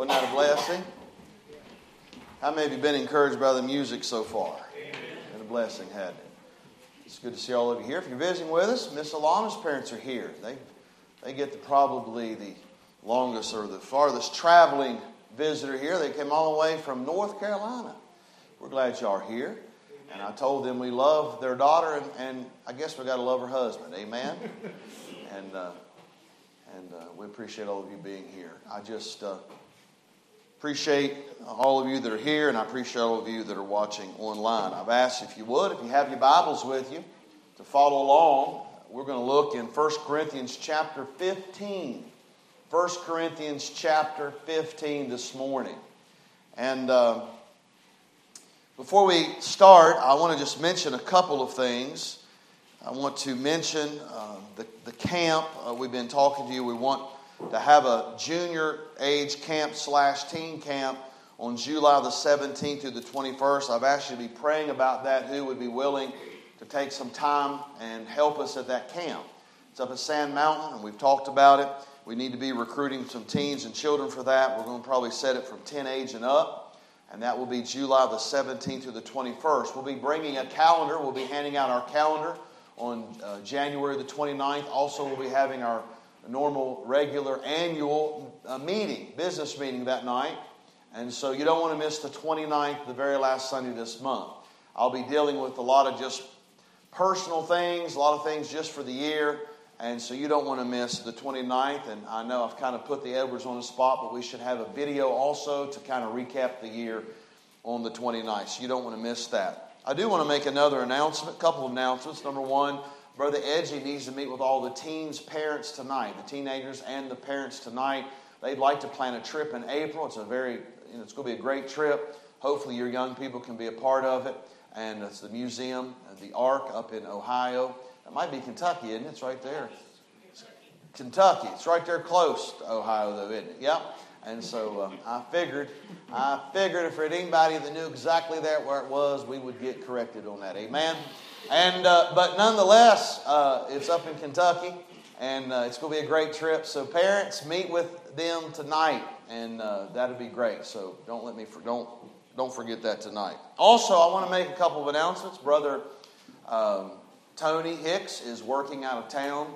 Wasn't that a blessing? How many of you been encouraged by the music so far? Been a blessing, hadn't it? It's good to see all of you here. If you're visiting with us, Miss Alana's parents are here. They, they get the, probably the longest or the farthest traveling visitor here. They came all the way from North Carolina. We're glad you are here. And I told them we love their daughter, and, and I guess we got to love her husband. Amen. and uh, and uh, we appreciate all of you being here. I just uh, appreciate all of you that are here, and I appreciate all of you that are watching online. I've asked if you would, if you have your Bibles with you, to follow along. We're going to look in 1 Corinthians chapter 15. 1 Corinthians chapter 15 this morning. And uh, before we start, I want to just mention a couple of things. I want to mention uh, the, the camp. Uh, we've been talking to you. We want to have a junior age camp slash teen camp on July the 17th through the 21st. I've asked you to be praying about that. Who would be willing to take some time and help us at that camp? It's up at Sand Mountain, and we've talked about it. We need to be recruiting some teens and children for that. We're going to probably set it from 10 age and up, and that will be July the 17th through the 21st. We'll be bringing a calendar. We'll be handing out our calendar on uh, January the 29th. Also, we'll be having our normal, regular, annual uh, meeting, business meeting that night. And so you don't want to miss the 29th, the very last Sunday this month. I'll be dealing with a lot of just personal things, a lot of things just for the year. And so you don't want to miss the 29th. And I know I've kind of put the Edwards on the spot, but we should have a video also to kind of recap the year on the 29th. So you don't want to miss that. I do want to make another announcement, a couple of announcements. Number one, Brother Edgy needs to meet with all the teens' parents tonight, the teenagers and the parents tonight. They'd like to plan a trip in April. It's a very, you know, it's going to be a great trip. Hopefully, your young people can be a part of it. And it's the museum, the Ark up in Ohio. It might be Kentucky, isn't it? It's right there. Kentucky. It's right there close to Ohio, though, isn't it? Yep. And so um, I figured, I figured if there anybody that knew exactly that where it was, we would get corrected on that. Amen. And uh, but nonetheless, uh, it's up in Kentucky, and uh, it's going to be a great trip. So parents, meet with them tonight, and uh, that'd be great. So don't let me for, don't don't forget that tonight. Also, I want to make a couple of announcements. Brother um, Tony Hicks is working out of town,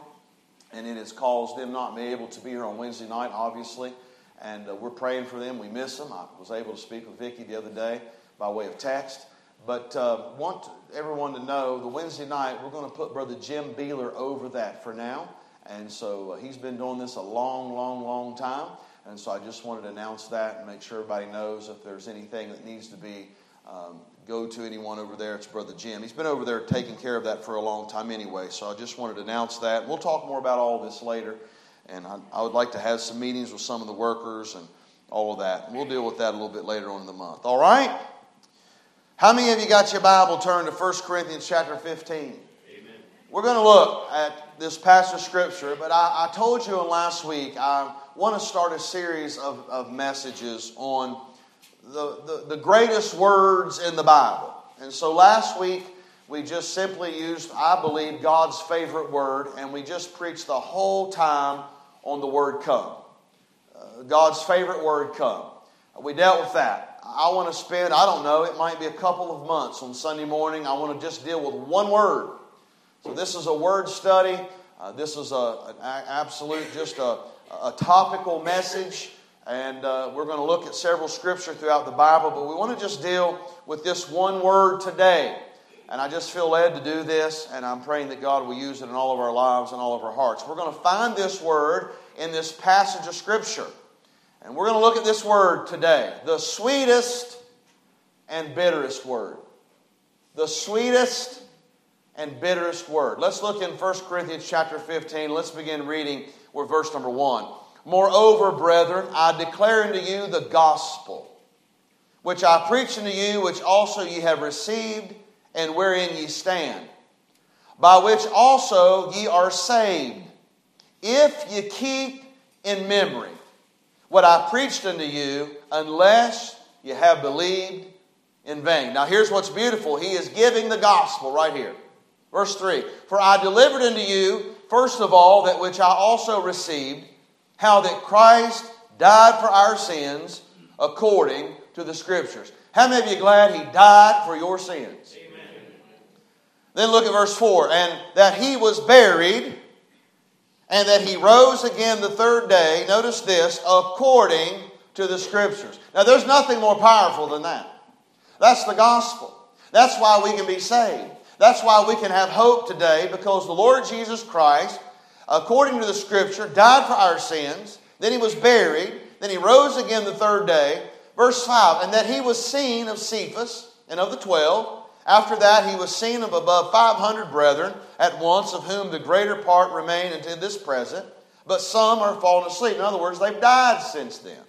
and it has caused them not be able to be here on Wednesday night, obviously. And uh, we're praying for them. We miss them. I was able to speak with Vicki the other day by way of text. But uh, want everyone to know the Wednesday night, we're going to put Brother Jim Beeler over that for now. And so uh, he's been doing this a long, long, long time. And so I just wanted to announce that and make sure everybody knows if there's anything that needs to be um, go to anyone over there. It's Brother Jim. He's been over there taking care of that for a long time anyway. So I just wanted to announce that. We'll talk more about all this later. And I, I would like to have some meetings with some of the workers and all of that. We'll deal with that a little bit later on in the month. All right? How many of you got your Bible turned to 1 Corinthians chapter 15? Amen. We're going to look at this passage of Scripture, but I, I told you last week I want to start a series of, of messages on the, the, the greatest words in the Bible. And so last week we just simply used, I believe, God's favorite word, and we just preached the whole time on the word come. Uh, God's favorite word come. We dealt with that. I want to spend, I don't know, it might be a couple of months on Sunday morning. I want to just deal with one word. So this is a word study. Uh, this is a, an absolute, just a, a topical message. And uh, we're going to look at several scripture throughout the Bible, but we want to just deal with this one word today. And I just feel led to do this, and I'm praying that God will use it in all of our lives and all of our hearts. We're going to find this word in this passage of Scripture. And we're going to look at this word today the sweetest and bitterest word. The sweetest and bitterest word. Let's look in 1 Corinthians chapter 15. Let's begin reading with verse number 1. Moreover, brethren, I declare unto you the gospel, which I preach unto you, which also ye have received, and wherein ye stand, by which also ye are saved, if ye keep in memory what I preached unto you unless you have believed in vain. Now, here's what's beautiful. He is giving the gospel right here. Verse 3 For I delivered unto you, first of all, that which I also received, how that Christ died for our sins according to the Scriptures. How many of you glad He died for your sins? Amen. Then look at verse 4 and that He was buried and that He rose again the third day. Notice this according to the Scriptures. Now, there's nothing more powerful than that. That's the gospel. That's why we can be saved. That's why we can have hope today because the Lord Jesus Christ, according to the Scripture, died for our sins. Then he was buried. Then he rose again the third day. Verse 5 And that he was seen of Cephas and of the twelve. After that, he was seen of above 500 brethren at once, of whom the greater part remain until this present, but some are fallen asleep. In other words, they've died since then.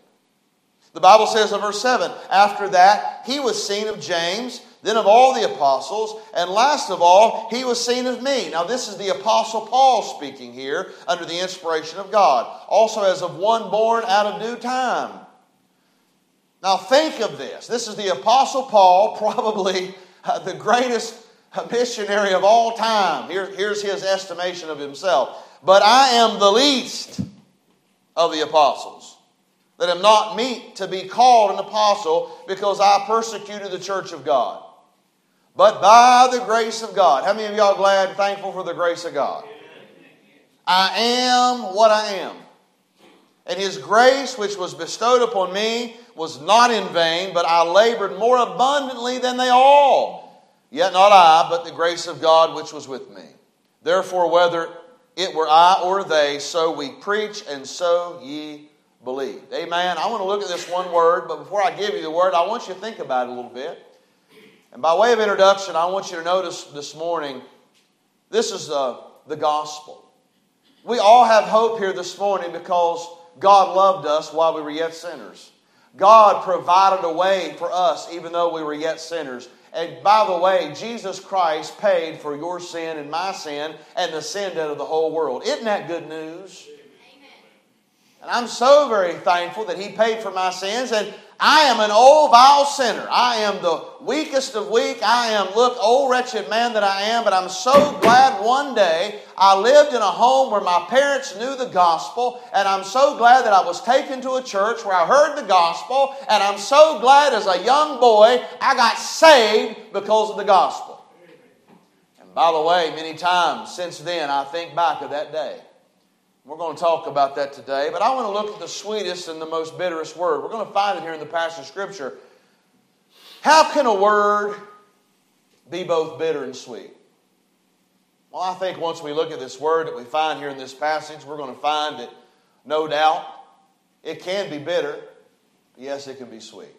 The Bible says in verse 7 After that, he was seen of James, then of all the apostles, and last of all, he was seen of me. Now, this is the apostle Paul speaking here under the inspiration of God, also as of one born out of due time. Now, think of this. This is the apostle Paul, probably uh, the greatest missionary of all time. Here, here's his estimation of himself. But I am the least of the apostles that am not meet to be called an apostle because I persecuted the church of God. But by the grace of God, how many of y'all glad and thankful for the grace of God? I am what I am. And his grace, which was bestowed upon me, was not in vain, but I labored more abundantly than they all. Yet not I, but the grace of God which was with me. Therefore, whether it were I or they, so we preach, and so ye believed. Amen. I want to look at this one word, but before I give you the word, I want you to think about it a little bit. And by way of introduction, I want you to notice this morning this is uh, the gospel. We all have hope here this morning because God loved us while we were yet sinners. God provided a way for us even though we were yet sinners. And by the way, Jesus Christ paid for your sin and my sin and the sin debt of the whole world. Isn't that good news? And I'm so very thankful that He paid for my sins. And I am an old, vile sinner. I am the weakest of weak. I am, look, old, wretched man that I am. But I'm so glad one day I lived in a home where my parents knew the gospel. And I'm so glad that I was taken to a church where I heard the gospel. And I'm so glad as a young boy I got saved because of the gospel. And by the way, many times since then I think back of that day. We're going to talk about that today, but I want to look at the sweetest and the most bitterest word. We're going to find it here in the passage of Scripture. How can a word be both bitter and sweet? Well, I think once we look at this word that we find here in this passage, we're going to find that no doubt it can be bitter. Yes, it can be sweet.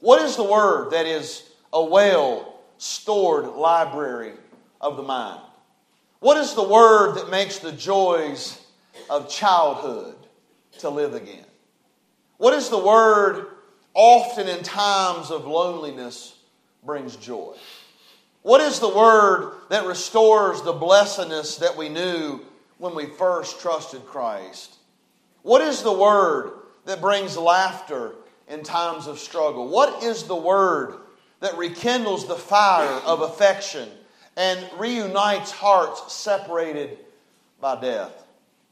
What is the word that is a well stored library of the mind? What is the word that makes the joys of childhood to live again? What is the word often in times of loneliness brings joy? What is the word that restores the blessedness that we knew when we first trusted Christ? What is the word that brings laughter in times of struggle? What is the word that rekindles the fire of affection and reunites hearts separated by death?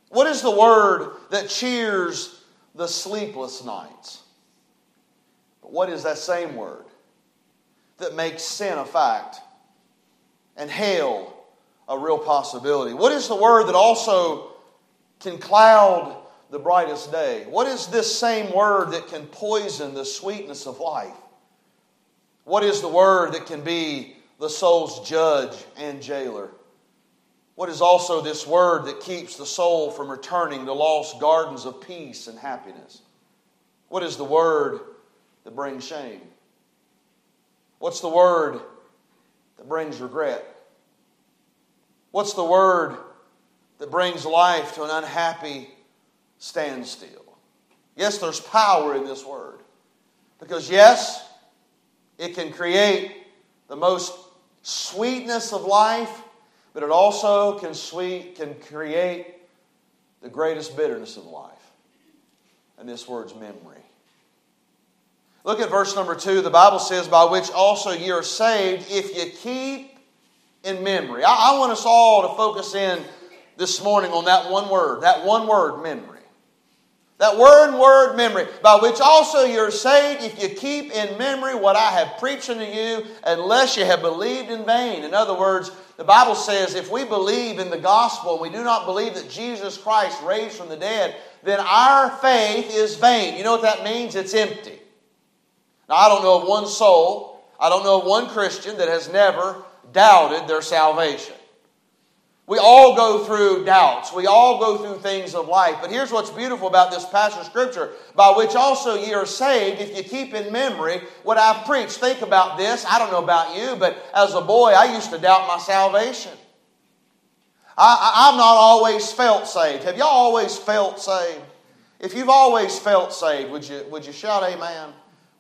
What is the word that cheers the sleepless nights? But what is that same word that makes sin a fact and hell a real possibility? What is the word that also can cloud the brightest day? What is this same word that can poison the sweetness of life? What is the word that can be the soul's judge and jailer? What is also this word that keeps the soul from returning to lost gardens of peace and happiness? What is the word that brings shame? What's the word that brings regret? What's the word that brings life to an unhappy standstill? Yes, there's power in this word. Because, yes, it can create the most sweetness of life but it also can, sweet, can create the greatest bitterness of life. And this word's memory. Look at verse number two. The Bible says, By which also ye are saved if you keep in memory. I, I want us all to focus in this morning on that one word, that one word, memory. That word word memory, by which also you're saved if you keep in memory what I have preached unto you, unless you have believed in vain. In other words, the Bible says if we believe in the gospel and we do not believe that Jesus Christ raised from the dead, then our faith is vain. You know what that means? It's empty. Now, I don't know of one soul, I don't know of one Christian that has never doubted their salvation. We all go through doubts. We all go through things of life. But here's what's beautiful about this passage of Scripture by which also ye are saved if you keep in memory what I've preached. Think about this. I don't know about you, but as a boy, I used to doubt my salvation. I, have not always felt saved. Have y'all always felt saved? If you've always felt saved, would you, would you shout amen?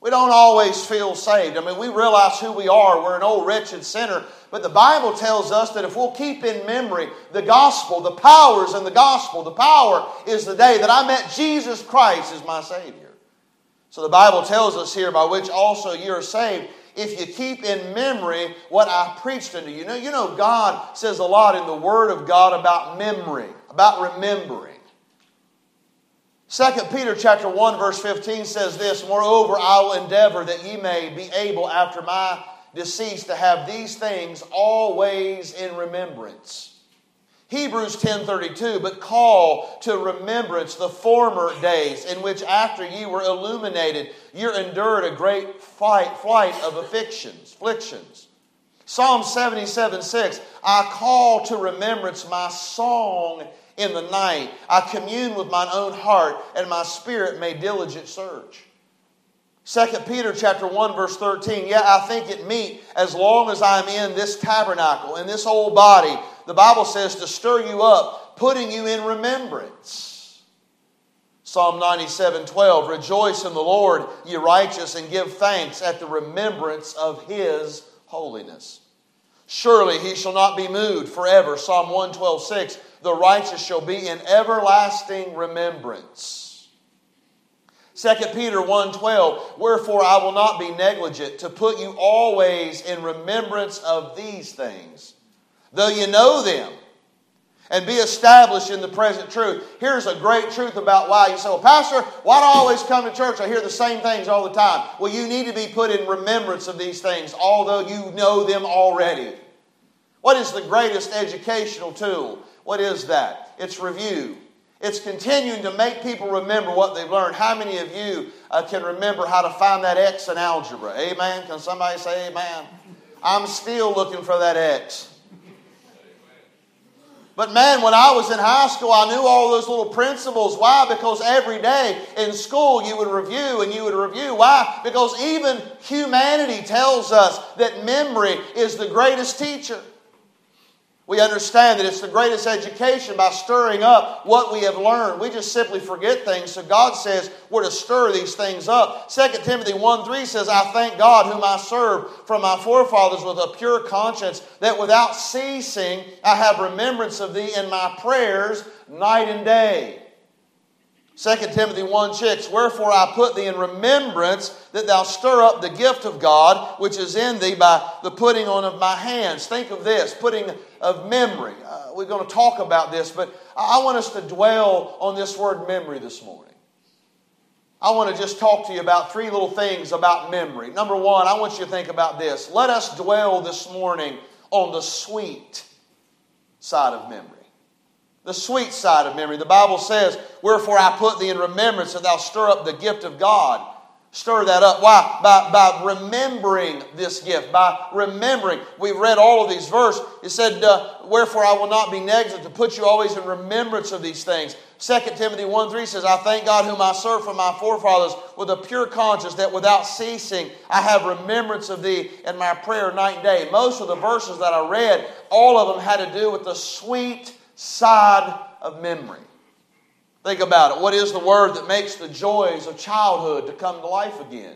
We don't always feel saved. I mean, we realize who we are. We're an old wretched sinner. But the Bible tells us that if we'll keep in memory the gospel, the powers in the gospel, the power is the day that I met Jesus Christ as my Savior. So the Bible tells us here, by which also you are saved, if you keep in memory what I preached unto you. You know, you know, God says a lot in the Word of God about memory, about remembering. 2 Peter chapter 1 verse 15 says this, Moreover, I will endeavor that ye may be able after my decease to have these things always in remembrance. Hebrews 10:32 but call to remembrance the former days in which after ye were illuminated you endured a great fight, flight of afflictions afflictions Psalm 77 6 I call to remembrance my song in the night I commune with mine own heart and my spirit made diligent search 2 Peter chapter 1 verse 13, yeah, I think it meet as long as I'm in this tabernacle, in this old body, the Bible says to stir you up, putting you in remembrance. Psalm 97 12, rejoice in the Lord, ye righteous, and give thanks at the remembrance of his holiness. Surely he shall not be moved forever. Psalm 112 6, the righteous shall be in everlasting remembrance. 2 Peter 1:12 Wherefore I will not be negligent to put you always in remembrance of these things though you know them and be established in the present truth. Here's a great truth about why you say, Well, Pastor, why do I always come to church? I hear the same things all the time. Well, you need to be put in remembrance of these things, although you know them already. What is the greatest educational tool? What is that? It's review. It's continuing to make people remember what they've learned. How many of you uh, can remember how to find that X in algebra? Amen? Can somebody say amen? I'm still looking for that X. But man, when I was in high school, I knew all those little principles. Why? Because every day in school you would review and you would review. Why? Because even humanity tells us that memory is the greatest teacher. We understand that it's the greatest education by stirring up what we have learned. We just simply forget things. So God says we're to stir these things up. 2 Timothy 1 3 says, I thank God whom I serve from my forefathers with a pure conscience, that without ceasing I have remembrance of thee in my prayers night and day. 2 Timothy 1 6, Wherefore I put thee in remembrance that thou stir up the gift of God which is in thee by the putting on of my hands. Think of this, putting of memory. Uh, we're going to talk about this, but I want us to dwell on this word memory this morning. I want to just talk to you about three little things about memory. Number one, I want you to think about this. Let us dwell this morning on the sweet side of memory the sweet side of memory. The Bible says, Wherefore I put thee in remembrance that thou stir up the gift of God. Stir that up. Why? By, by remembering this gift. By remembering. We've read all of these verses. It said, uh, Wherefore I will not be negligent to put you always in remembrance of these things. 2 Timothy 1 3 says, I thank God whom I serve from my forefathers with a pure conscience, that without ceasing I have remembrance of thee in my prayer night and day. Most of the verses that I read, all of them had to do with the sweet side of memory. Think about it. What is the word that makes the joys of childhood to come to life again?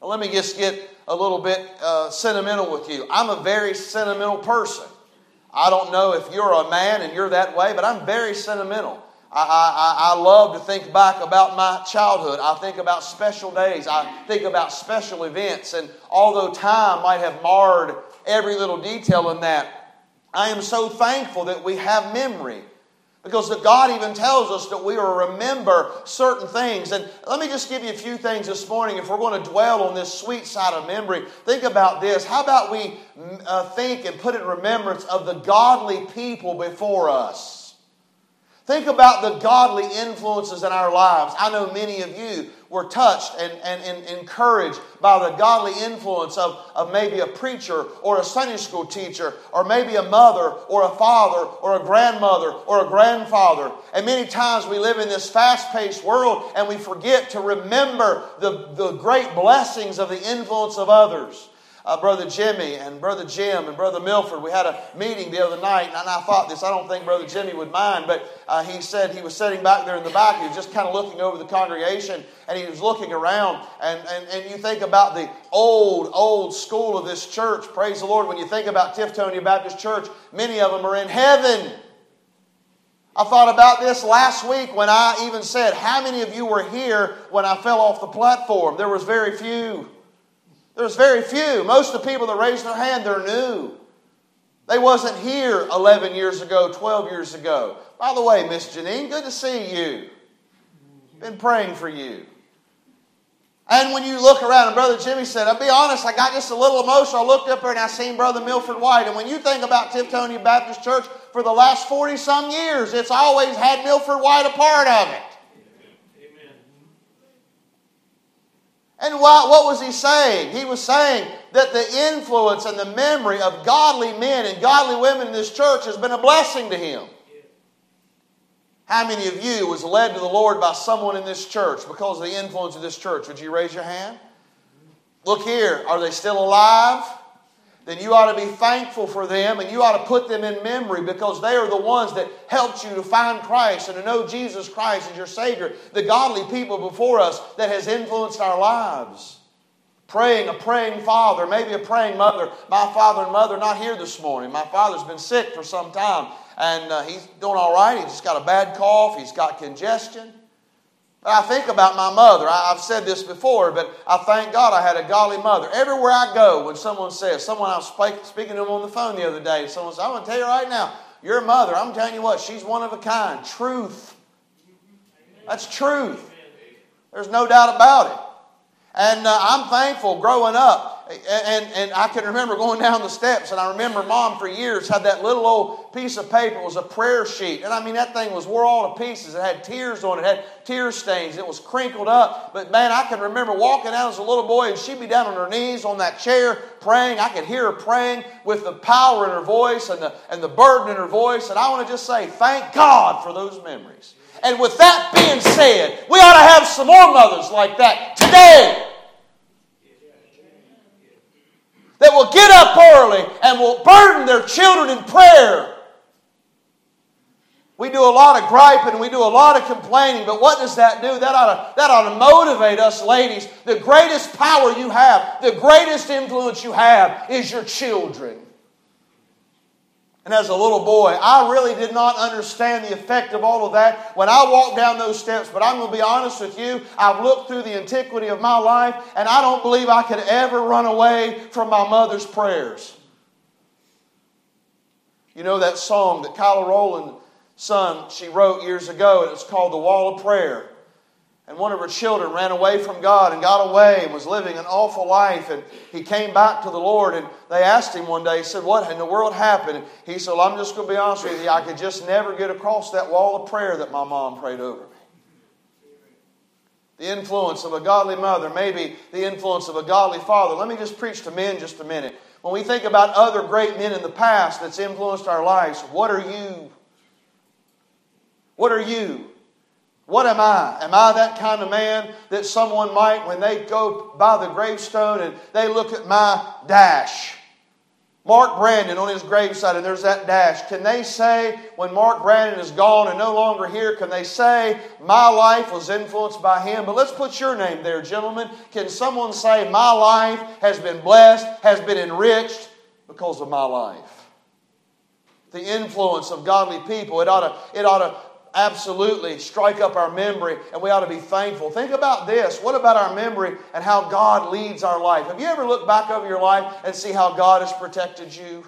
Now, let me just get a little bit uh, sentimental with you. I'm a very sentimental person. I don't know if you're a man and you're that way, but I'm very sentimental. I, I, I love to think back about my childhood. I think about special days. I think about special events. And although time might have marred every little detail in that, I am so thankful that we have memory. Because God even tells us that we will remember certain things. And let me just give you a few things this morning. If we're going to dwell on this sweet side of memory, think about this. How about we uh, think and put in remembrance of the godly people before us? Think about the godly influences in our lives. I know many of you were touched and, and, and, encouraged by the godly influence of, of maybe a preacher or a Sunday school teacher or maybe a mother or a father or a grandmother or a grandfather. And many times we live in this fast paced world and we forget to remember the, the great blessings of the influence of others uh, Brother Jimmy and Brother Jim and Brother Milford. We had a meeting the other night, and I thought this, I don't think Brother Jimmy would mind, but uh, he said he was sitting back there in the back. He was just kind of looking over the congregation, and he was looking around. And, and, and you think about the old, old school of this church. Praise the Lord. When you think about Tiftonia Baptist Church, many of them are in heaven. I thought about this last week when I even said, How many of you were here when I fell off the platform? There was very few. There's very few. Most of the people that raised their hand, they're new. They wasn't here 11 years ago, 12 years ago. By the way, Miss Janine, good to see you. Been praying for you. And when you look around, and Brother Jimmy said, I'll be honest, I got just a little emotional. I looked up there and I seen Brother Milford White. And when you think about Tiftonia Baptist Church for the last 40 some years, it's always had Milford White a part of it. And what, what was he saying? He was saying that the influence and the memory of godly men and godly women in this church has been a blessing to him. How many of you was led to the Lord by someone in this church because of the influence of this church? Would you raise your hand? Look here, are they still alive? Then you ought to be thankful for them and you ought to put them in memory because they are the ones that helped you to find Christ and to know Jesus Christ as your Savior. The godly people before us that has influenced our lives. Praying, a praying father, maybe a praying mother. My father and mother not here this morning. My father's been sick for some time and uh, he's doing all right. He's just got a bad cough, he's got congestion. I think about my mother. I, have said this before, but I thank God I had a godly mother. Everywhere I go, when someone says, someone I was speaking to them on the phone the other day, someone says, I'm going to tell you right now, your mother, I'm telling you what, she's one of a kind. Truth. That's truth. There's no doubt about it. And uh, I'm thankful growing up and, and I can remember going down the steps, and I remember mom for years had that little old piece of paper. It was a prayer sheet. And I mean, that thing was wore all to pieces. It had tears on it, it had tear stains. It was crinkled up. But man, I can remember walking out as a little boy, and she'd be down on her knees on that chair praying. I could hear her praying with the power in her voice and the, and the burden in her voice. And I want to just say, thank God for those memories. And with that being said, we ought to have some more mothers like that today. That will get up early and will burden their children in prayer. We do a lot of griping, we do a lot of complaining, but what does that do? That ought, to, that ought to motivate us, ladies. The greatest power you have, the greatest influence you have is your children. And as a little boy, I really did not understand the effect of all of that when I walked down those steps. But I'm going to be honest with you, I've looked through the antiquity of my life, and I don't believe I could ever run away from my mother's prayers. You know that song that Kyla Rowland son she wrote years ago, and it's called The Wall of Prayer and one of her children ran away from God and got away and was living an awful life. And he came back to the Lord and they asked him one day, he said, What in the world happened? He said, well, I'm just going to be honest with you. I could just never get across that wall of prayer that my mom prayed over me. The influence of a godly mother, maybe the influence of a godly father. Let me just preach to men just a minute. When we think about other great men in the past that's influenced our lives, what are you? What are you? What am I? Am I that kind of man that someone might, when they go by the gravestone and they look at my dash, Mark Brandon on his graveside, and there's that dash. Can they say, when Mark Brandon is gone and no longer here, can they say, my life was influenced by him? But let's put your name there, gentlemen. Can someone say, my life has been blessed, has been enriched because of my life? The influence of godly people, it ought to, it ought to absolutely strike up our memory and we ought to be thankful. Think about this. What about our memory and how God leads our life? Have you ever looked back over your life and see how God has protected you?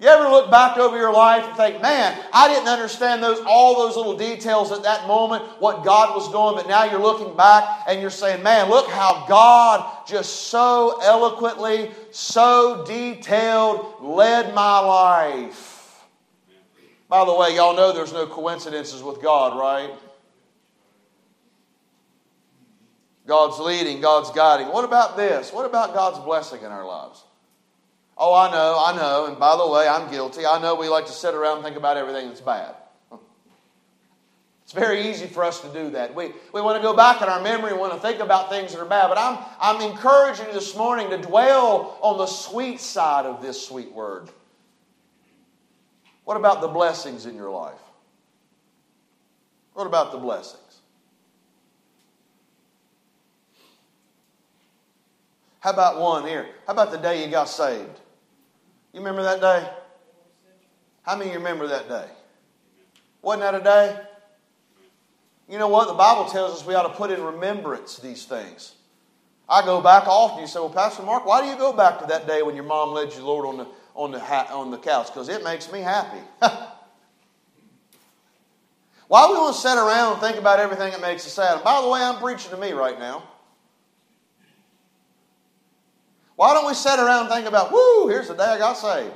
You ever look back over your life and think, man, I didn't understand those all those little details at that moment, what God was doing, but now you're looking back and you're saying, man, look how God just so eloquently, so detailed led my life. By the way, y'all know there's no coincidences with God, right? God's leading, God's guiding. What about this? What about God's blessing in our lives? Oh, I know, I know. And by the way, I'm guilty. I know we like to sit around and think about everything that's bad. It's very easy for us to do that. We, we want to go back in our memory and want to think about things that are bad. But I'm, I'm encouraging you this morning to dwell on the sweet side of this sweet word. What about the blessings in your life? What about the blessings? How about one here? How about the day you got saved? You remember that day? How many of you remember that day? Wasn't that a day? You know what? The Bible tells us we ought to put in remembrance these things. I go back often. You say, "Well, Pastor Mark, why do you go back to that day when your mom led you, Lord, on the on the on the couch? Because it makes me happy." why we want to sit around and think about everything that makes us sad? And by the way, I'm preaching to me right now. Why don't we sit around and think about, whoo, here's the day I got saved?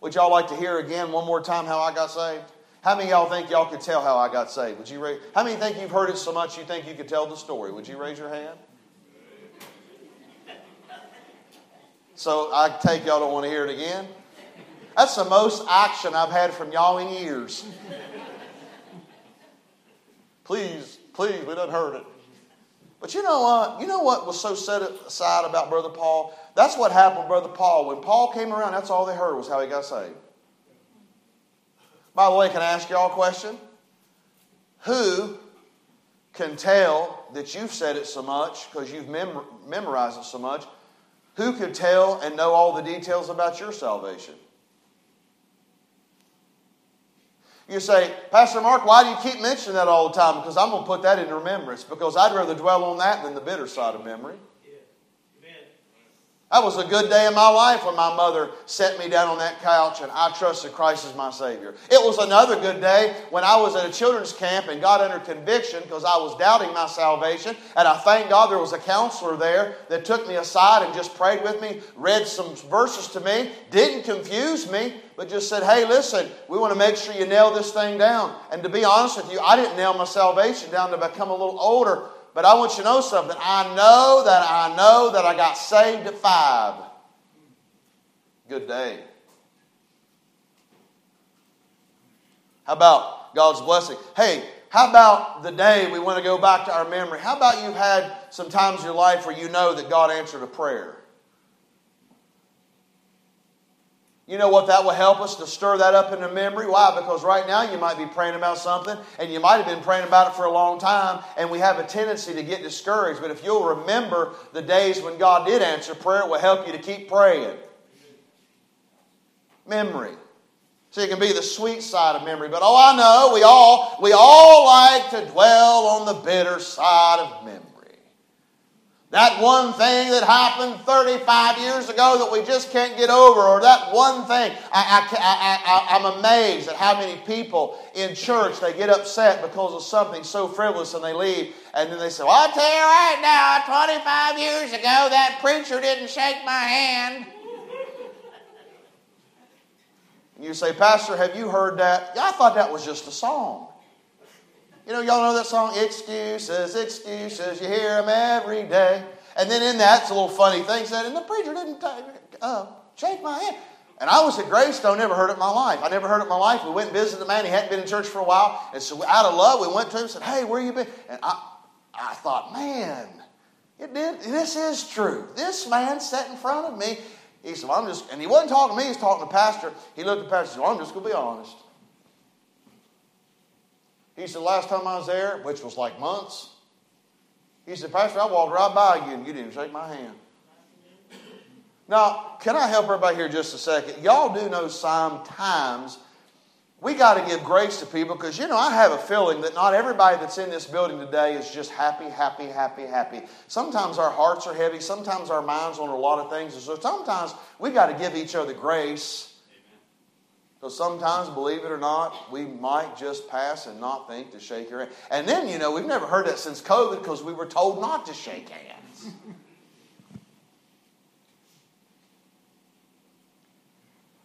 Would y'all like to hear again one more time how I got saved? How many y'all think y'all could tell how I got saved? Would you raise, how many think you've heard it so much you think you could tell the story? Would you raise your hand? So I take y'all don't want to hear it again. That's the most action I've had from y'all in years. please, please, we don't hurt it. But you know what? You know what was so set aside about Brother Paul? That's what happened with Brother Paul. When Paul came around, that's all they heard was how he got saved. By the way, can I ask y'all a question? Who can tell that you've said it so much because you've mem- memorized it so much? Who could tell and know all the details about your salvation? You say, Pastor Mark, why do you keep mentioning that all the time? Because I'm going to put that in remembrance because I'd rather dwell on that than the bitter side of memory. That was a good day in my life when my mother set me down on that couch and I trusted Christ as my Savior. It was another good day when I was at a children's camp and got under conviction because I was doubting my salvation. And I thank God there was a counselor there that took me aside and just prayed with me, read some verses to me, didn't confuse me, but just said, hey, listen, we want to make sure you nail this thing down. And to be honest with you, I didn't nail my salvation down to become a little older but I want you to know something. I know that I know that I got saved at five. Good day. How about God's blessing? Hey, how about the day we want to go back to our memory? How about you've had some times in your life where you know that God answered a prayer? You know what? That will help us to stir that up in the memory. Why? Because right now you might be praying about something and you might have been praying about it for a long time, and we have a tendency to get discouraged. But if you'll remember the days when God did answer prayer, it will help you to keep praying. Memory. So it can be the sweet side of memory. But oh, I know we all we all like to dwell on the bitter side of memory. That one thing that happened 35 years ago that we just can't get over, or that one thing. I, I, I, I'm amazed at how many people in church, they get upset because of something so frivolous and they leave. And then they say, well, I'll tell you right now, 25 years ago, that preacher didn't shake my hand. You say, Pastor, have you heard that? Yeah, I thought that was just a song. You know, y'all know that song, Excuses, Excuses. You hear them every day. And then in that, it's a little funny thing said, and the preacher didn't uh, shake my hand. And I was at Greystone, never heard it in my life. I never heard it in my life. We went and visited the man. He hadn't been in church for a while. And so out of love, we went to him and said, Hey, where you been? And I, I thought, man, it did, this is true. This man sat in front of me. He said, well, I'm just, and he wasn't talking to me, he was talking to the pastor. He looked at the pastor and said, well, I'm just going to be honest. He said, last time I was there, which was like months, he said, Pastor, I walked right by you and you didn't shake my hand. Now, can I help everybody here just a second? Y'all do know sometimes we got to give grace to people because, you know, I have a feeling that not everybody that's in this building today is just happy, happy, happy, happy. Sometimes our hearts are heavy. Sometimes our minds on a lot of things. And so sometimes we got to give each other grace Because sometimes, believe it or not, we might just pass and not think to shake your hand. And then, you know, we've never heard that since COVID because we were told not to shake hands.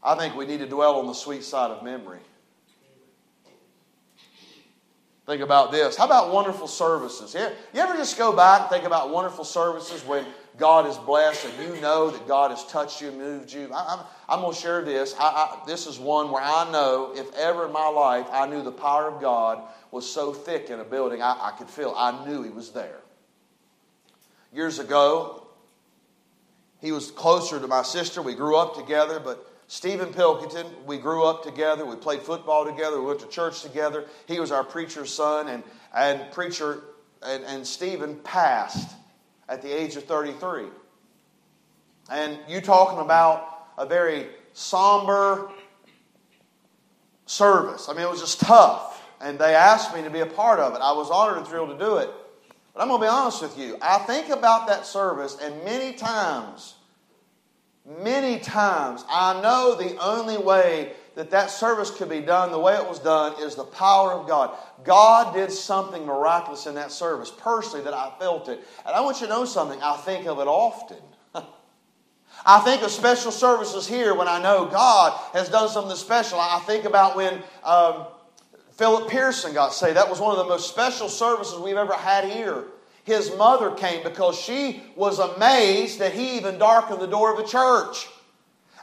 I think we need to dwell on the sweet side of memory. Think about this. How about wonderful services? You ever just go back and think about wonderful services when God is blessed and you know that God has touched you and moved you? I, am going to share this. I, I, this is one where I know if ever in my life I knew the power of God was so thick in a building, I, I could feel, I knew He was there. Years ago, he was closer to my sister. We grew up together, but Stephen Pilkington, we grew up together. We played football together. We went to church together. He was our preacher's son, and, and preacher and, and Stephen passed at the age of 33. And you talking about a very somber service. I mean, it was just tough. And they asked me to be a part of it. I was honored and thrilled to do it. But I'm going to be honest with you. I think about that service, and many times Many times, I know the only way that that service could be done the way it was done is the power of God. God did something miraculous in that service, personally, that I felt it. And I want you to know something. I think of it often. I think of special services here when I know God has done something special. I think about when um, Philip Pearson got saved. That was one of the most special services we've ever had here his mother came because she was amazed that he even darkened the door of a church.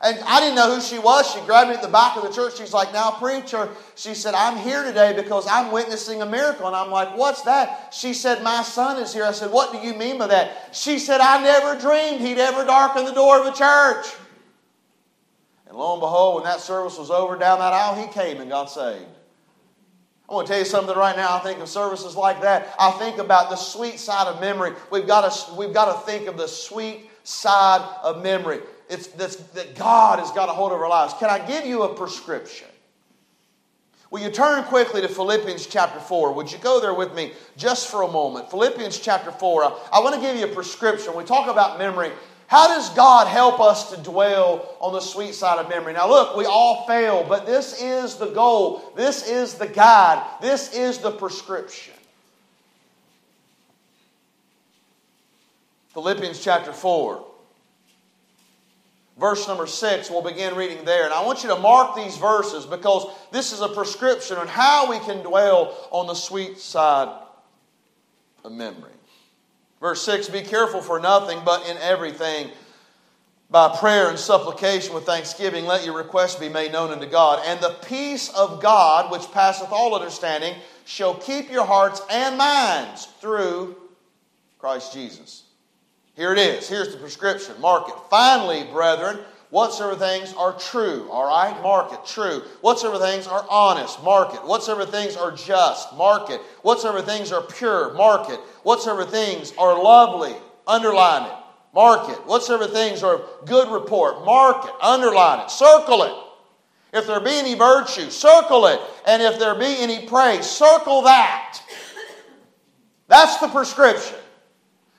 And I didn't know who she was. She grabbed me at the back of the church. She's like, Now, preacher, she said, I'm here today because I'm witnessing a miracle. And I'm like, What's that? She said, My son is here. I said, What do you mean by that? She said, I never dreamed he'd ever darken the door of a church. And lo and behold, when that service was over down that aisle, he came and got saved. I want to tell you something right now. I think of services like that. I think about the sweet side of memory. We've got to, we've got to think of the sweet side of memory. It's that God has got a hold of our lives. Can I give you a prescription? Will you turn quickly to Philippians chapter 4? Would you go there with me just for a moment? Philippians chapter 4. I want to give you a prescription. We talk about memory. How does God help us to dwell on the sweet side of memory? Now, look, we all fail, but this is the goal. This is the guide. This is the prescription. Philippians chapter 4, verse number 6, we'll begin reading there. And I want you to mark these verses because this is a prescription on how we can dwell on the sweet side of memory. Verse 6 Be careful for nothing, but in everything. By prayer and supplication with thanksgiving, let your requests be made known unto God. And the peace of God, which passeth all understanding, shall keep your hearts and minds through Christ Jesus. Here it is. Here's the prescription. Mark it. Finally, brethren, Whatsoever things are true, all right? Mark it, true. Whatsoever things are honest, mark it. Whatsoever things are just, mark it. Whatsoever things are pure, mark it. Whatsoever things are lovely, underline it, mark it. Whatsoever things are of good report, mark it, underline it, circle it. If there be any virtue, circle it. And if there be any praise, circle that. That's the prescription.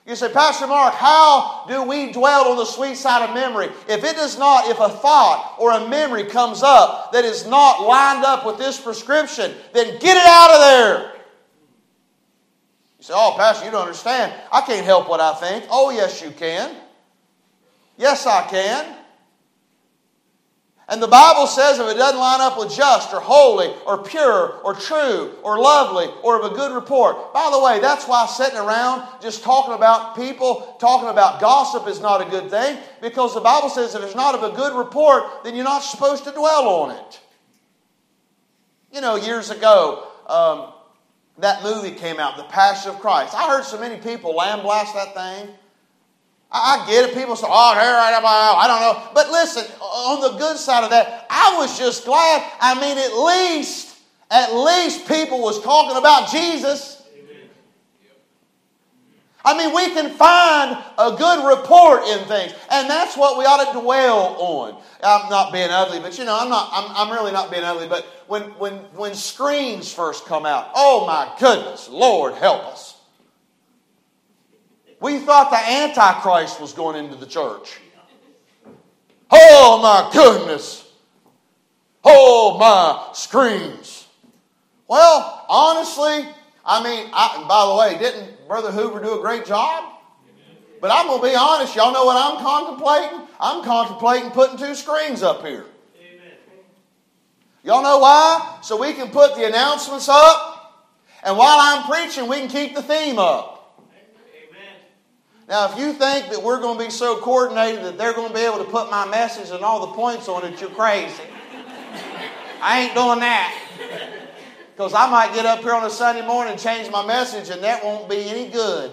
You say, Pastor Mark, how do we dwell on the sweet side of memory? If it does not, if a thought or a memory comes up that is not lined up with this prescription, then get it out of there. You say, Oh, Pastor, you don't understand. I can't help what I think. Oh, yes, you can. Yes, I can. And the Bible says if it doesn't line up with just or holy or pure or true or lovely or of a good report. By the way, that's why sitting around just talking about people, talking about gossip is not a good thing because the Bible says if it's not of a good report, then you're not supposed to dwell on it. You know, years ago, um, that movie came out, The Passion of Christ. I heard so many people lambaste that thing. I get it. People say, oh, here I don't know. But listen, on the good side of that, I was just glad. I mean, at least, at least people was talking about Jesus. I mean, we can find a good report in things, and that's what we ought to dwell on. I'm not being ugly, but you know, I'm not. I'm, I'm really not being ugly. But when when when screens first come out, oh my goodness, Lord help us. We thought the Antichrist was going into the church. Oh my goodness. Oh, my screens. Well, honestly, I mean, I, by the way, didn't Brother Hoover do a great job? But I'm going to be honest. Y'all know what I'm contemplating? I'm contemplating putting two screens up here. Y'all know why? So we can put the announcements up, and while I'm preaching, we can keep the theme up. Now, if you think that we're going to be so coordinated that they're going to be able to put my message and all the points on it, you're crazy. I ain't doing that. Because I might get up here on a Sunday morning and change my message, and that won't be any good.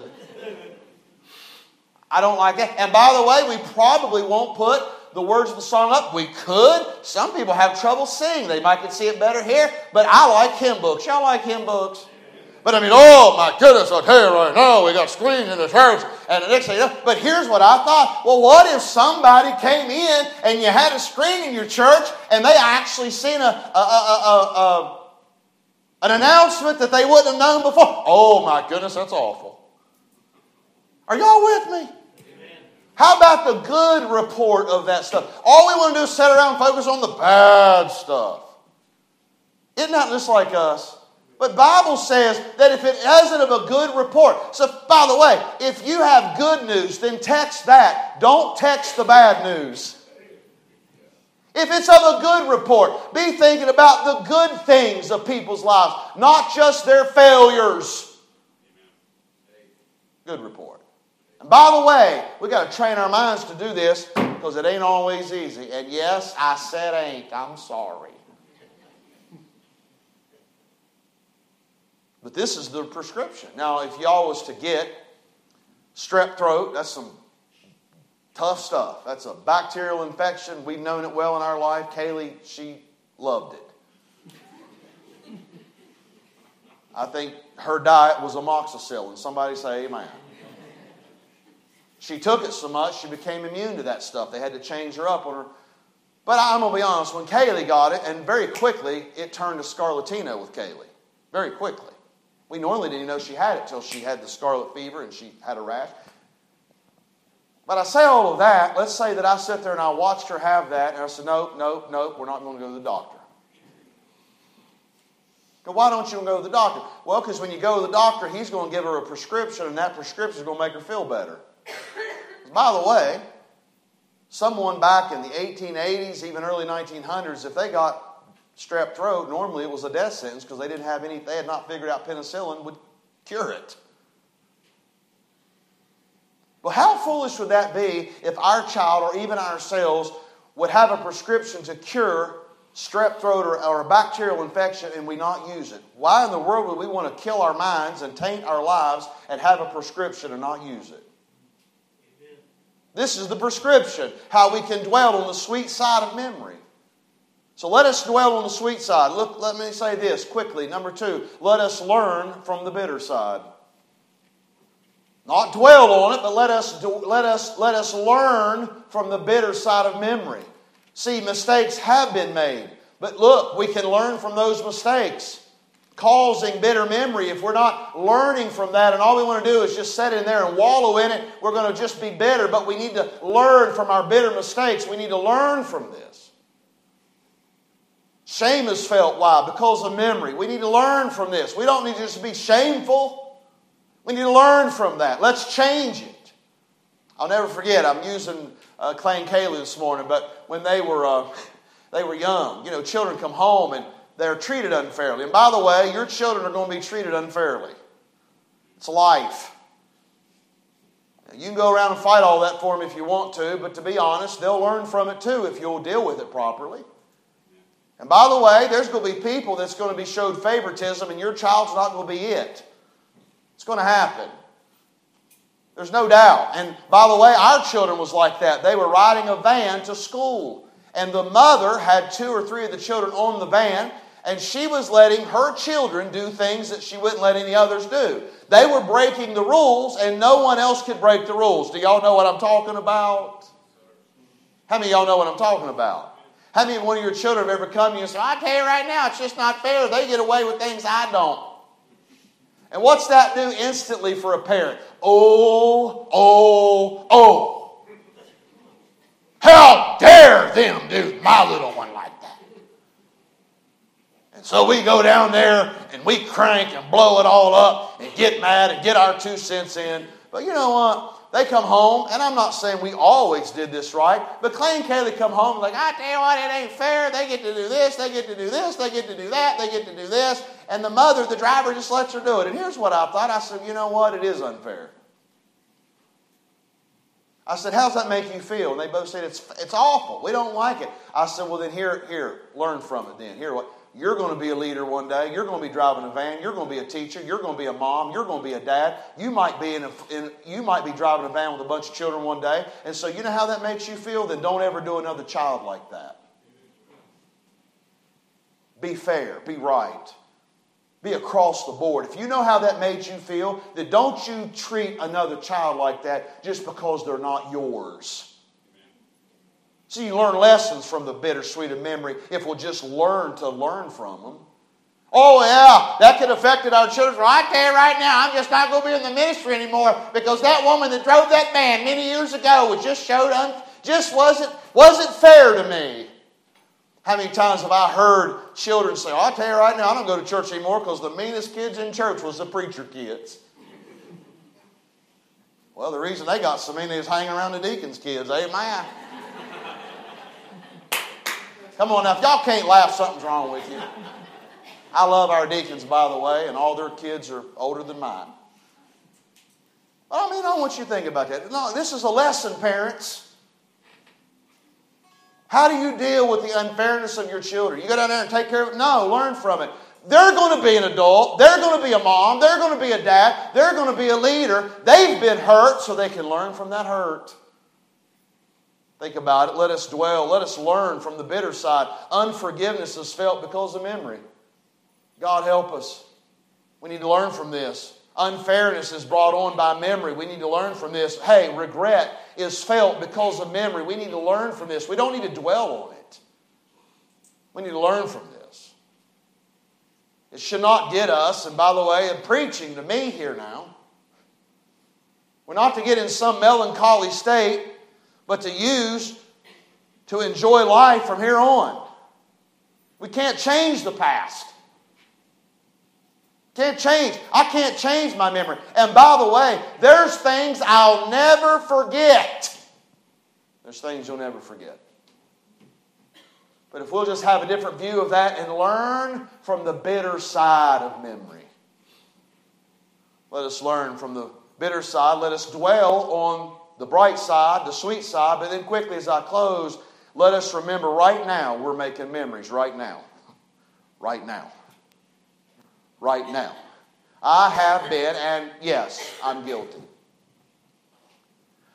I don't like that. And by the way, we probably won't put the words of the song up. We could. Some people have trouble seeing. They might can see it better here. But I like hymn books. Y'all like hymn books? But I mean, oh my goodness, I tell you right now, we got screens in the church. And the next thing you know, but here's what I thought. Well, what if somebody came in and you had a screen in your church and they actually seen a, a, a, a an announcement that they wouldn't have known before? Oh my goodness, that's awful. Are y'all with me? How about the good report of that stuff? All we want to do is sit around and focus on the bad stuff. Isn't that just like us? But Bible says that if it isn't of a good report, so by the way, if you have good news, then text that. Don't text the bad news. If it's of a good report, be thinking about the good things of people's lives, not just their failures. Good report. And by the way, we got to train our minds to do this because it ain't always easy. And yes, I said ain't. I'm sorry. But this is the prescription. Now, if y'all was to get strep throat, that's some tough stuff. That's a bacterial infection. We've known it well in our life. Kaylee, she loved it. I think her diet was amoxicillin. Somebody say amen. She took it so much she became immune to that stuff. They had to change her up on her. But I'm going to be honest, when Kaylee got it, and very quickly it turned to scarlatina with Kaylee. Very quickly. We normally didn't know she had it till she had the scarlet fever and she had a rash. But I say all of that. Let's say that I sit there and I watched her have that, and I said, Nope, nope, nope, we're not going to go to the doctor. Now, why don't you go to the doctor? Well, because when you go to the doctor, he's going to give her a prescription, and that prescription is going to make her feel better. By the way, someone back in the 1880s, even early 1900s, if they got strep throat, normally it was a death sentence because they didn't have any, they had not figured out penicillin would cure it. Well, how foolish would that be if our child or even ourselves would have a prescription to cure strep throat or, or, a bacterial infection and we not use it? Why in the world would we want to kill our minds and taint our lives and have a prescription and not use it? This is the prescription, how we can dwell on the sweet side of memory. So let us dwell on the sweet side. Look, let me say this quickly. Number two, let us learn from the bitter side. Not dwell on it, but let us, let us, let us learn from the bitter side of memory. See, mistakes have been made. But look, we can learn from those mistakes. Causing bitter memory, if we're not learning from that and all we want to do is just sit in there and wallow in it, we're going to just be bitter. But we need to learn from our bitter mistakes. We need to learn from this. Shame is felt. Why? Because of memory. We need to learn from this. We don't need to just be shameful. We need to learn from that. Let's change it. I'll never forget. I'm using uh, Clay and Kaylee this morning, but when they were uh, they were young, you know, children come home and they're treated unfairly. And by the way, your children are going to be treated unfairly. It's life. You can go around and fight all that for them if you want to, but to be honest, they'll learn from it too if you'll deal with it properly. And by the way, there's going to be people that's going to be showed favoritism, and your child's not going to be it. It's going to happen. There's no doubt. And by the way, our children was like that. They were riding a van to school, and the mother had two or three of the children on the van, and she was letting her children do things that she wouldn't let any others do. They were breaking the rules, and no one else could break the rules. Do y'all know what I'm talking about? How many y'all know what I'm talking about? How many one of your children have ever come to you and said, I tell you right now, it's just not fair. They get away with things I don't. And what's that do instantly for a parent? Oh, oh, oh. How dare them do my little one like that? And so we go down there and we crank and blow it all up and get mad and get our two cents in. But you know what? They come home, and I'm not saying we always did this right, but Clay and Kaylee come home like, I tell you what, it ain't fair. They get to do this, they get to do this, they get to do that, they get to do this. And the mother, the driver, just lets her do it. And here's what I thought. I said, you know what? It is unfair. I said, How's that make you feel? And they both said, It's, it's awful. We don't like it. I said, Well, then here, here, learn from it then. Here, what? You're going to be a leader one day. You're going to be driving a van. You're going to be a teacher. You're going to be a mom. You're going to be a dad. You might be in, a, in you might be driving a van with a bunch of children one day. And so you know how that makes you feel? Then don't ever do another child like that. Be fair. Be right be across the board. If you know how that made you feel, then don't you treat another child like that just because they're not yours. See, you learn lessons from the bittersweet of memory if we'll just learn to learn from them. Oh, yeah, that could have affected our children. I tell you right now, I'm just not going to be in the ministry anymore because that woman that drove that man many years ago was just showed un- just wasn't wasn't fair to me. How many times have I heard children say, oh, I'll tell you right now, I don't go to church anymore because the meanest kids in church was the preacher kids. Well, the reason they got so mean is hanging around the deacon's kids. Amen. Come on now, if y'all can't laugh, something's wrong with you. I love our deacons, by the way, and all their kids are older than mine. But I mean, I want you to think about that. No, this is a lesson, parents. How do you deal with the unfairness of your children? You go down there and take care of it? No, learn from it. They're going to be an adult. They're going to be a mom. They're going to be a dad. They're going to be a leader. They've been hurt, so they can learn from that hurt. Think about it. Let us dwell. Let us learn from the bitter side. Unforgiveness is felt because of memory. God help us. We need to learn from this. Unfairness is brought on by memory. We need to learn from this. Hey, regret is felt because of memory. We need to learn from this. We don't need to dwell on it. We need to learn from this. It should not get us, and by the way, in preaching to me here now, we're not to get in some melancholy state, but to use to enjoy life from here on. We can't change the past. Can't change. I can't change my memory. And by the way, there's things I'll never forget. There's things you'll never forget. But if we'll just have a different view of that and learn from the bitter side of memory, let us learn from the bitter side. Let us dwell on the bright side, the sweet side. But then, quickly as I close, let us remember right now we're making memories, right now. Right now right now. I have been, and yes, I'm guilty.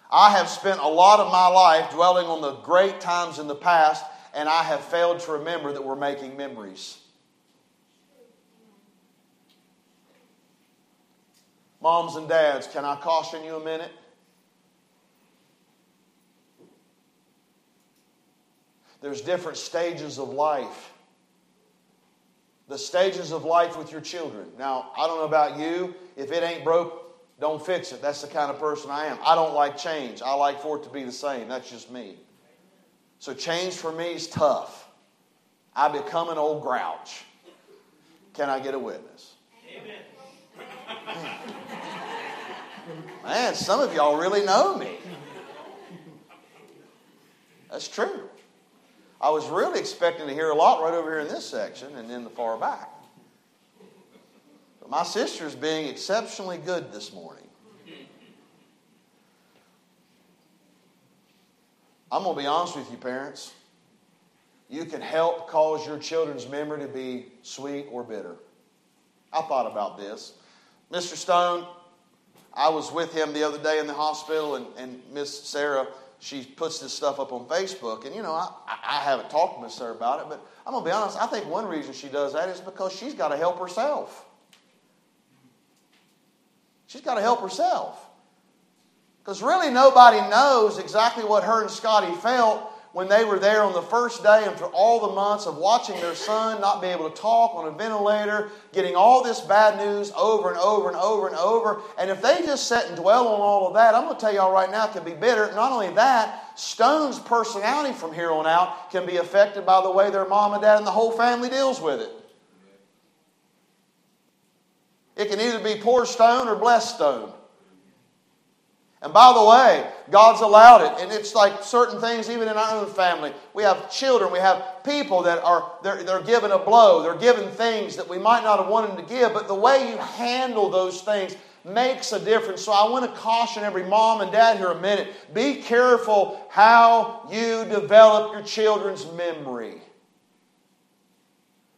I have spent a lot of my life dwelling on the great times in the past, and I have failed to remember that we're making memories. Moms and dads, can I caution you a minute? There's different stages of life the stages of life with your children. Now, I don't know about you. If it ain't broke, don't fix it. That's the kind of person I am. I don't like change. I like for it to be the same. That's just me. So change for me is tough. I become an old grouch. Can I get a witness? Amen. Man, some of y'all really know me. That's true. I was really expecting to hear a lot right over here in this section and in the far back. But my sister's being exceptionally good this morning. I'm going to be honest with you, parents. You can help cause your children's memory to be sweet or bitter. I thought about this. Mr. Stone, I was with him the other day in the hospital, and, and Miss Sarah she puts this stuff up on Facebook. And, you know, I, I haven't talked to Miss Sarah about it, but I'm going to be honest. I think one reason she does that is because she's got to help herself. She's got to help herself. Because really nobody knows exactly what her and Scotty felt when they were there on the first day and for all the months of watching their son not be able to talk on a ventilator, getting all this bad news over and over and over and over. And if they just sit and dwell on all of that, I'm going to tell y'all right now, it can be bitter. Not only that, Stone's personality from here on out can be affected by the way their mom and dad and the whole family deals with it. It can either be poor Stone or blessed Stone. And by the way, God's allowed it. And it's like certain things, even in our own family. We have children, we have people that are they're, they're given a blow, they're given things that we might not have wanted to give, but the way you handle those things makes a difference. So I want to caution every mom and dad here a minute. Be careful how you develop your children's memory.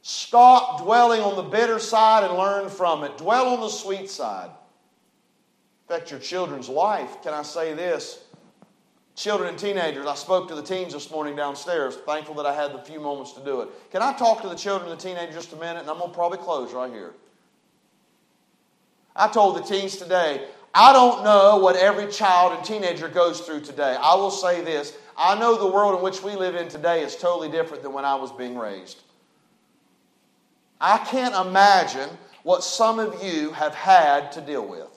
Stop dwelling on the bitter side and learn from it. Dwell on the sweet side affect your children's life. Can I say this? Children and teenagers, I spoke to the teens this morning downstairs. Thankful that I had the few moments to do it. Can I talk to the children and the teenagers just a minute? And I'm going to probably close right here. I told the teens today, I don't know what every child and teenager goes through today. I will say this I know the world in which we live in today is totally different than when I was being raised. I can't imagine what some of you have had to deal with.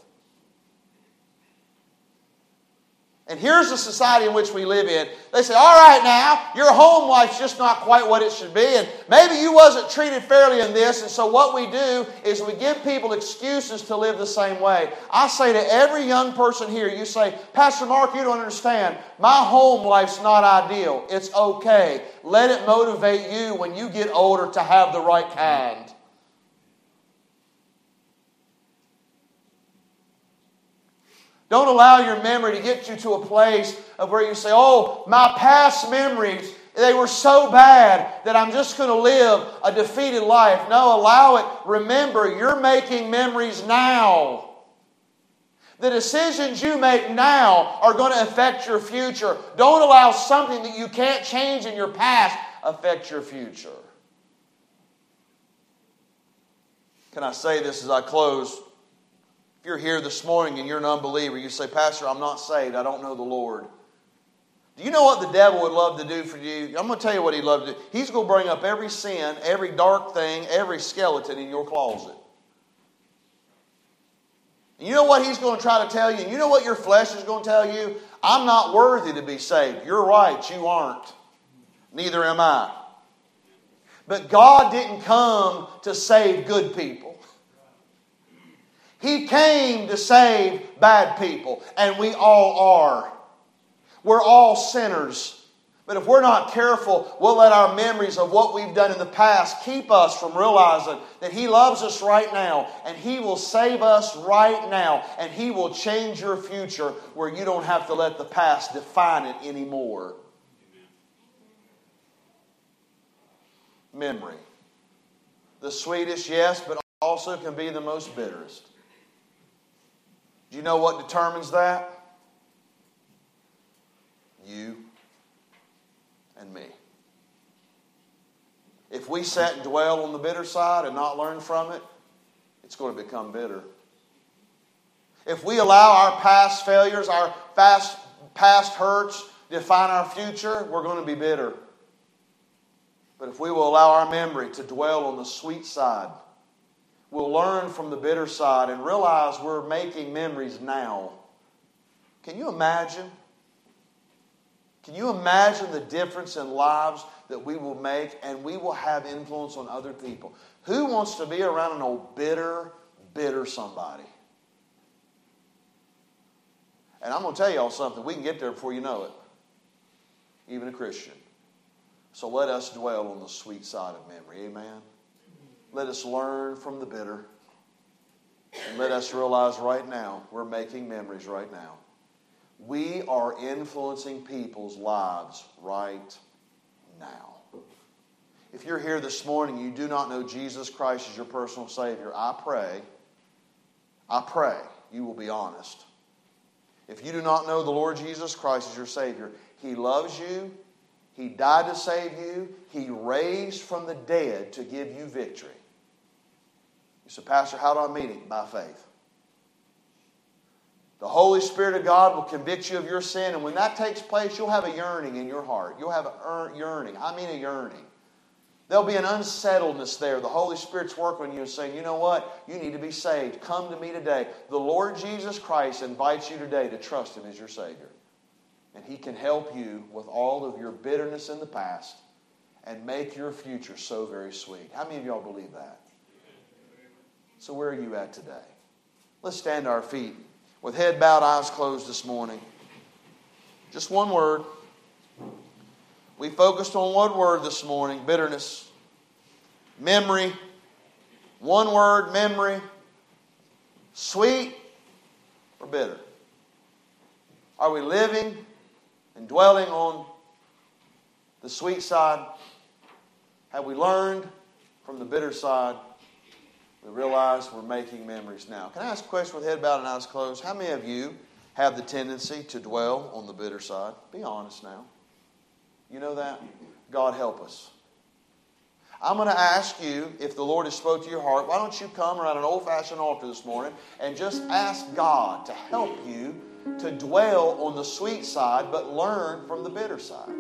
And here's the society in which we live in. They say, all right now, your home life's just not quite what it should be, and maybe you wasn't treated fairly in this, and so what we do is we give people excuses to live the same way. I say to every young person here, you say, Pastor Mark, you don't understand. My home life's not ideal. It's okay. Let it motivate you when you get older to have the right kind. Don't allow your memory to get you to a place of where you say, Oh, my past memories, they were so bad that I'm just going to live a defeated life. No, allow it. Remember, you're making memories now. The decisions you make now are going to affect your future. Don't allow something that you can't change in your past affect your future. Can I say this as I close? You're here this morning and you're an unbeliever, you say, Pastor, I'm not saved. I don't know the Lord. Do you know what the devil would love to do for you? I'm going to tell you what he'd love to do. He's going to bring up every sin, every dark thing, every skeleton in your closet. And you know what he's going to try to tell you? And you know what your flesh is going to tell you? I'm not worthy to be saved. You're right, you aren't. Neither am I. But God didn't come to save good people. He came to save bad people, and we all are. We're all sinners. But if we're not careful, we'll let our memories of what we've done in the past keep us from realizing that He loves us right now, and He will save us right now, and He will change your future where you don't have to let the past define it anymore. Memory. The sweetest, yes, but also can be the most bitterest. You know what determines that? You and me. If we sit and dwell on the bitter side and not learn from it, it's going to become bitter. If we allow our past failures, our past, past hurts define our future, we're going to be bitter. But if we will allow our memory to dwell on the sweet side, we'll learn from the bitter side and realize we're making memories now. Can you imagine? Can you imagine the difference in lives that we will make and we will have influence on other people? Who wants to be around an old bitter, bitter somebody? And I'm going to tell y'all something. We can get there before you know it, even a Christian. So let us dwell on the sweet side of memory. Amen. Let us learn from the bitter. And let us realize right now, we're making memories right now. We are influencing people's lives right now. If you're here this morning, you do not know Jesus Christ as your personal Savior, I pray, I pray you will be honest. If you do not know the Lord Jesus Christ as your Savior, He loves you, He died to save you, He raised from the dead to give you victory. You say, Pastor, how do I meet him? By faith. The Holy Spirit of God will convict you of your sin, and when that takes place, you'll have a yearning in your heart. You'll have a yearning. I mean, a yearning. There'll be an unsettledness there. The Holy Spirit's working on you and saying, you know what? You need to be saved. Come to me today. The Lord Jesus Christ invites you today to trust Him as your Savior. And He can help you with all of your bitterness in the past and make your future so very sweet. How many of y'all believe that? So, where are you at today? Let's stand to our feet with head bowed, eyes closed this morning. Just one word. We focused on one word this morning bitterness, memory. One word, memory. Sweet or bitter? Are we living and dwelling on the sweet side? Have we learned from the bitter side? We realize we're making memories now. Can I ask a question with head bowed and eyes closed? How many of you have the tendency to dwell on the bitter side? Be honest now. You know that? God help us. I'm going to ask you, if the Lord has spoke to your heart, why don't you come around an old-fashioned altar this morning and just ask God to help you to dwell on the sweet side, but learn from the bitter side.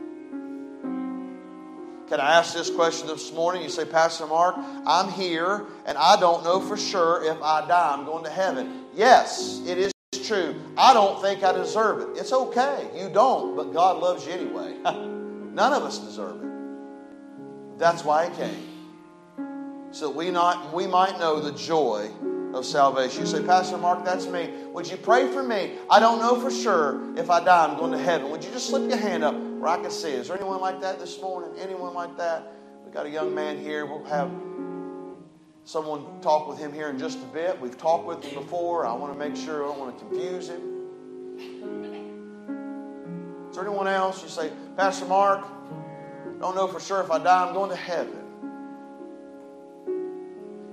Can I ask this question this morning? You say, Pastor Mark, I'm here and I don't know for sure if I die, I'm going to heaven. Yes, it is true. I don't think I deserve it. It's okay. You don't, but God loves you anyway. None of us deserve it. That's why He came. So we, not, we might know the joy of salvation. You say, Pastor Mark, that's me. Would you pray for me? I don't know for sure if I die, I'm going to heaven. Would you just slip your hand up where I can see? Is there anyone like that this morning? Anyone like that? We've got a young man here. We'll have someone talk with him here in just a bit. We've talked with him before. I want to make sure I don't want to confuse him. Is there anyone else? You say, Pastor Mark, don't know for sure if I die, I'm going to heaven.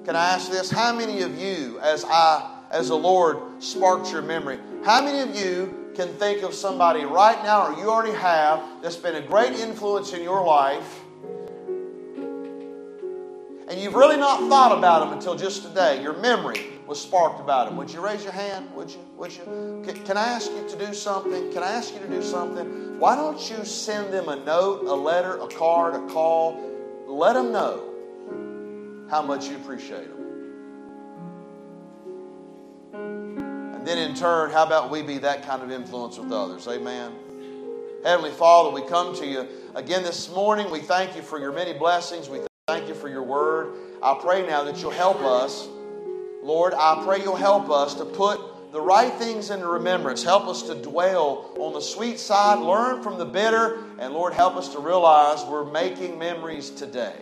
Can I ask this? How many of you, as I, as the Lord sparks your memory, how many of you can think of somebody right now, or you already have, that's been a great influence in your life, and you've really not thought about them until just today? Your memory was sparked about them. Would you raise your hand? Would you? Would you? Can I ask you to do something? Can I ask you to do something? Why don't you send them a note, a letter, a card, a call? Let them know how much you appreciate them. And then in turn, how about we be that kind of influence with others? Amen. Heavenly Father, we come to you again this morning. We thank you for your many blessings. We thank you for your word. I pray now that you'll help us. Lord, I pray you'll help us to put the right things into remembrance. Help us to dwell on the sweet side, learn from the bitter, and Lord, help us to realize we're making memories today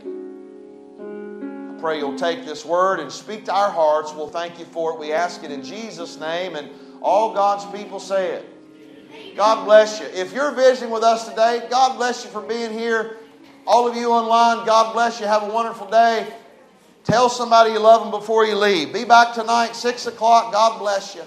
pray you'll take this word and speak to our hearts. We'll thank you for it. We ask it in Jesus' name. And all God's people say it. God bless you. If you're visiting with us today, God bless you for being here. All of you online, God bless you. Have a wonderful day. Tell somebody you love them before you leave. Be back tonight, 6 o'clock. God bless you.